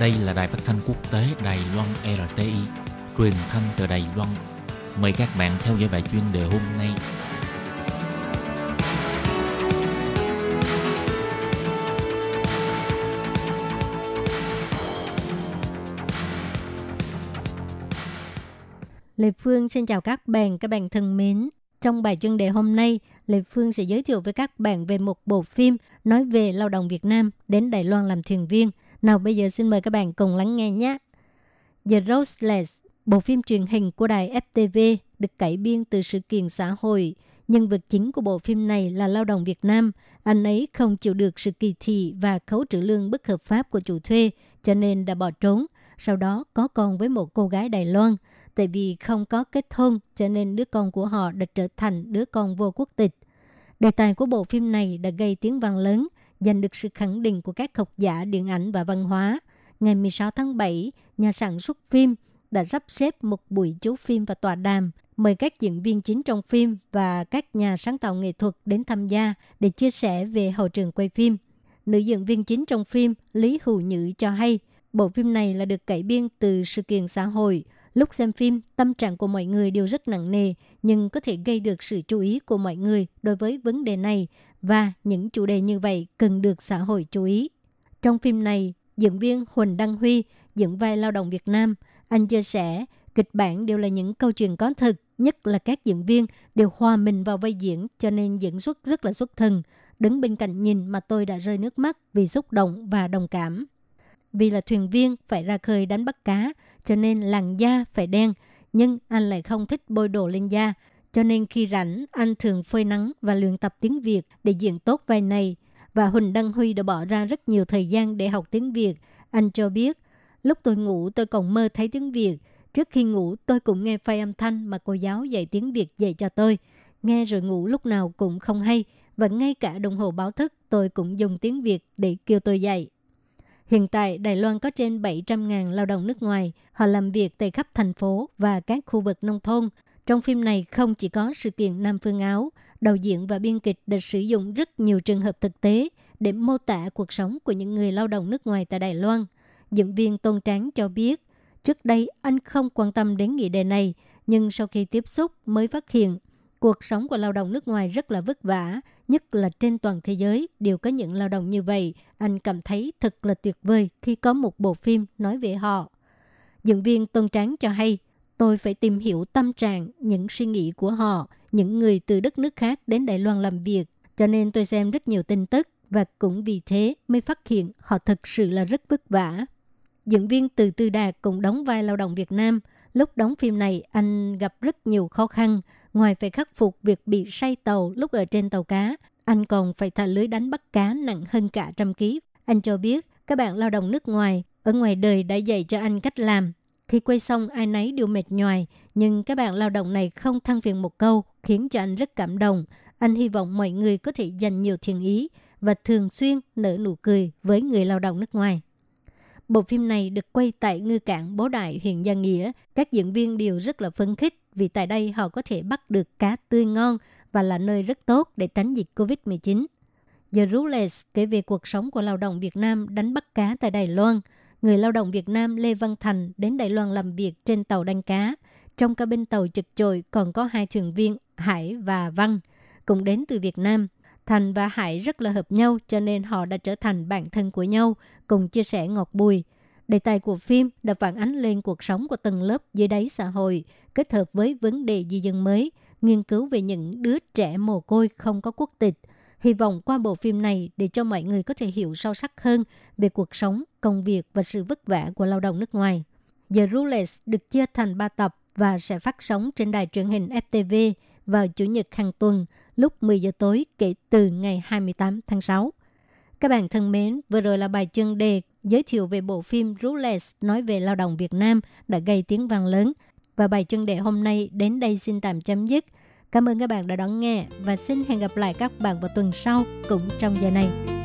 Đây là đài phát thanh quốc tế Đài Loan RTI, truyền thanh từ Đài Loan. Mời các bạn theo dõi bài chuyên đề hôm nay. Lê Phương xin chào các bạn, các bạn thân mến. Trong bài chuyên đề hôm nay, Lê Phương sẽ giới thiệu với các bạn về một bộ phim nói về lao động Việt Nam đến Đài Loan làm thuyền viên. Nào bây giờ xin mời các bạn cùng lắng nghe nhé. The Roseless, bộ phim truyền hình của đài FTV được cải biên từ sự kiện xã hội. Nhân vật chính của bộ phim này là lao động Việt Nam. Anh ấy không chịu được sự kỳ thị và khấu trừ lương bất hợp pháp của chủ thuê, cho nên đã bỏ trốn. Sau đó có con với một cô gái Đài Loan – tại vì không có kết hôn cho nên đứa con của họ đã trở thành đứa con vô quốc tịch. Đề tài của bộ phim này đã gây tiếng vang lớn, giành được sự khẳng định của các học giả điện ảnh và văn hóa. Ngày 16 tháng 7, nhà sản xuất phim đã sắp xếp một buổi chiếu phim và tọa đàm, mời các diễn viên chính trong phim và các nhà sáng tạo nghệ thuật đến tham gia để chia sẻ về hậu trường quay phim. Nữ diễn viên chính trong phim Lý Hữu Nhữ cho hay, bộ phim này là được cải biên từ sự kiện xã hội – Lúc xem phim, tâm trạng của mọi người đều rất nặng nề, nhưng có thể gây được sự chú ý của mọi người đối với vấn đề này và những chủ đề như vậy cần được xã hội chú ý. Trong phim này, diễn viên Huỳnh Đăng Huy diễn vai lao động Việt Nam. Anh chia sẻ, kịch bản đều là những câu chuyện có thực, nhất là các diễn viên đều hòa mình vào vai diễn cho nên diễn xuất rất là xuất thần. Đứng bên cạnh nhìn mà tôi đã rơi nước mắt vì xúc động và đồng cảm. Vì là thuyền viên phải ra khơi đánh bắt cá, cho nên làn da phải đen, nhưng anh lại không thích bôi đồ lên da. Cho nên khi rảnh, anh thường phơi nắng và luyện tập tiếng Việt để diễn tốt vai này. Và Huỳnh Đăng Huy đã bỏ ra rất nhiều thời gian để học tiếng Việt. Anh cho biết, lúc tôi ngủ tôi còn mơ thấy tiếng Việt. Trước khi ngủ tôi cũng nghe phai âm thanh mà cô giáo dạy tiếng Việt dạy cho tôi. Nghe rồi ngủ lúc nào cũng không hay. Và ngay cả đồng hồ báo thức tôi cũng dùng tiếng Việt để kêu tôi dạy. Hiện tại, Đài Loan có trên 700.000 lao động nước ngoài. Họ làm việc tại khắp thành phố và các khu vực nông thôn. Trong phim này không chỉ có sự kiện Nam Phương Áo, đạo diễn và biên kịch đã sử dụng rất nhiều trường hợp thực tế để mô tả cuộc sống của những người lao động nước ngoài tại Đài Loan. Diễn viên Tôn Tráng cho biết, trước đây anh không quan tâm đến nghị đề này, nhưng sau khi tiếp xúc mới phát hiện cuộc sống của lao động nước ngoài rất là vất vả, nhất là trên toàn thế giới đều có những lao động như vậy. Anh cảm thấy thật là tuyệt vời khi có một bộ phim nói về họ. Diễn viên Tôn Tráng cho hay, tôi phải tìm hiểu tâm trạng, những suy nghĩ của họ, những người từ đất nước khác đến Đài Loan làm việc. Cho nên tôi xem rất nhiều tin tức và cũng vì thế mới phát hiện họ thực sự là rất vất vả. Diễn viên Từ Tư Đạt cũng đóng vai lao động Việt Nam. Lúc đóng phim này, anh gặp rất nhiều khó khăn. Ngoài phải khắc phục việc bị say tàu lúc ở trên tàu cá, anh còn phải thả lưới đánh bắt cá nặng hơn cả trăm ký. Anh cho biết các bạn lao động nước ngoài ở ngoài đời đã dạy cho anh cách làm. Khi quay xong ai nấy đều mệt nhoài, nhưng các bạn lao động này không than phiền một câu, khiến cho anh rất cảm động. Anh hy vọng mọi người có thể dành nhiều thiện ý và thường xuyên nở nụ cười với người lao động nước ngoài. Bộ phim này được quay tại ngư cảng Bố Đại, huyện Gia Nghĩa. Các diễn viên đều rất là phấn khích vì tại đây họ có thể bắt được cá tươi ngon và là nơi rất tốt để tránh dịch COVID-19. The Rules kể về cuộc sống của lao động Việt Nam đánh bắt cá tại Đài Loan. Người lao động Việt Nam Lê Văn Thành đến Đài Loan làm việc trên tàu đánh cá. Trong cabin tàu chật chội còn có hai thuyền viên Hải và Văn, cùng đến từ Việt Nam. Thành và Hải rất là hợp nhau cho nên họ đã trở thành bạn thân của nhau, cùng chia sẻ ngọt bùi. Đề tài của phim đã phản ánh lên cuộc sống của tầng lớp dưới đáy xã hội, kết hợp với vấn đề di dân mới, nghiên cứu về những đứa trẻ mồ côi không có quốc tịch. Hy vọng qua bộ phim này để cho mọi người có thể hiểu sâu sắc hơn về cuộc sống, công việc và sự vất vả của lao động nước ngoài. The Rules được chia thành 3 tập và sẽ phát sóng trên đài truyền hình FTV vào Chủ nhật hàng tuần lúc 10 giờ tối kể từ ngày 28 tháng 6. Các bạn thân mến, vừa rồi là bài chân đề giới thiệu về bộ phim Rules nói về lao động Việt Nam đã gây tiếng vang lớn. Và bài chân đề hôm nay đến đây xin tạm chấm dứt. Cảm ơn các bạn đã đón nghe và xin hẹn gặp lại các bạn vào tuần sau cũng trong giờ này.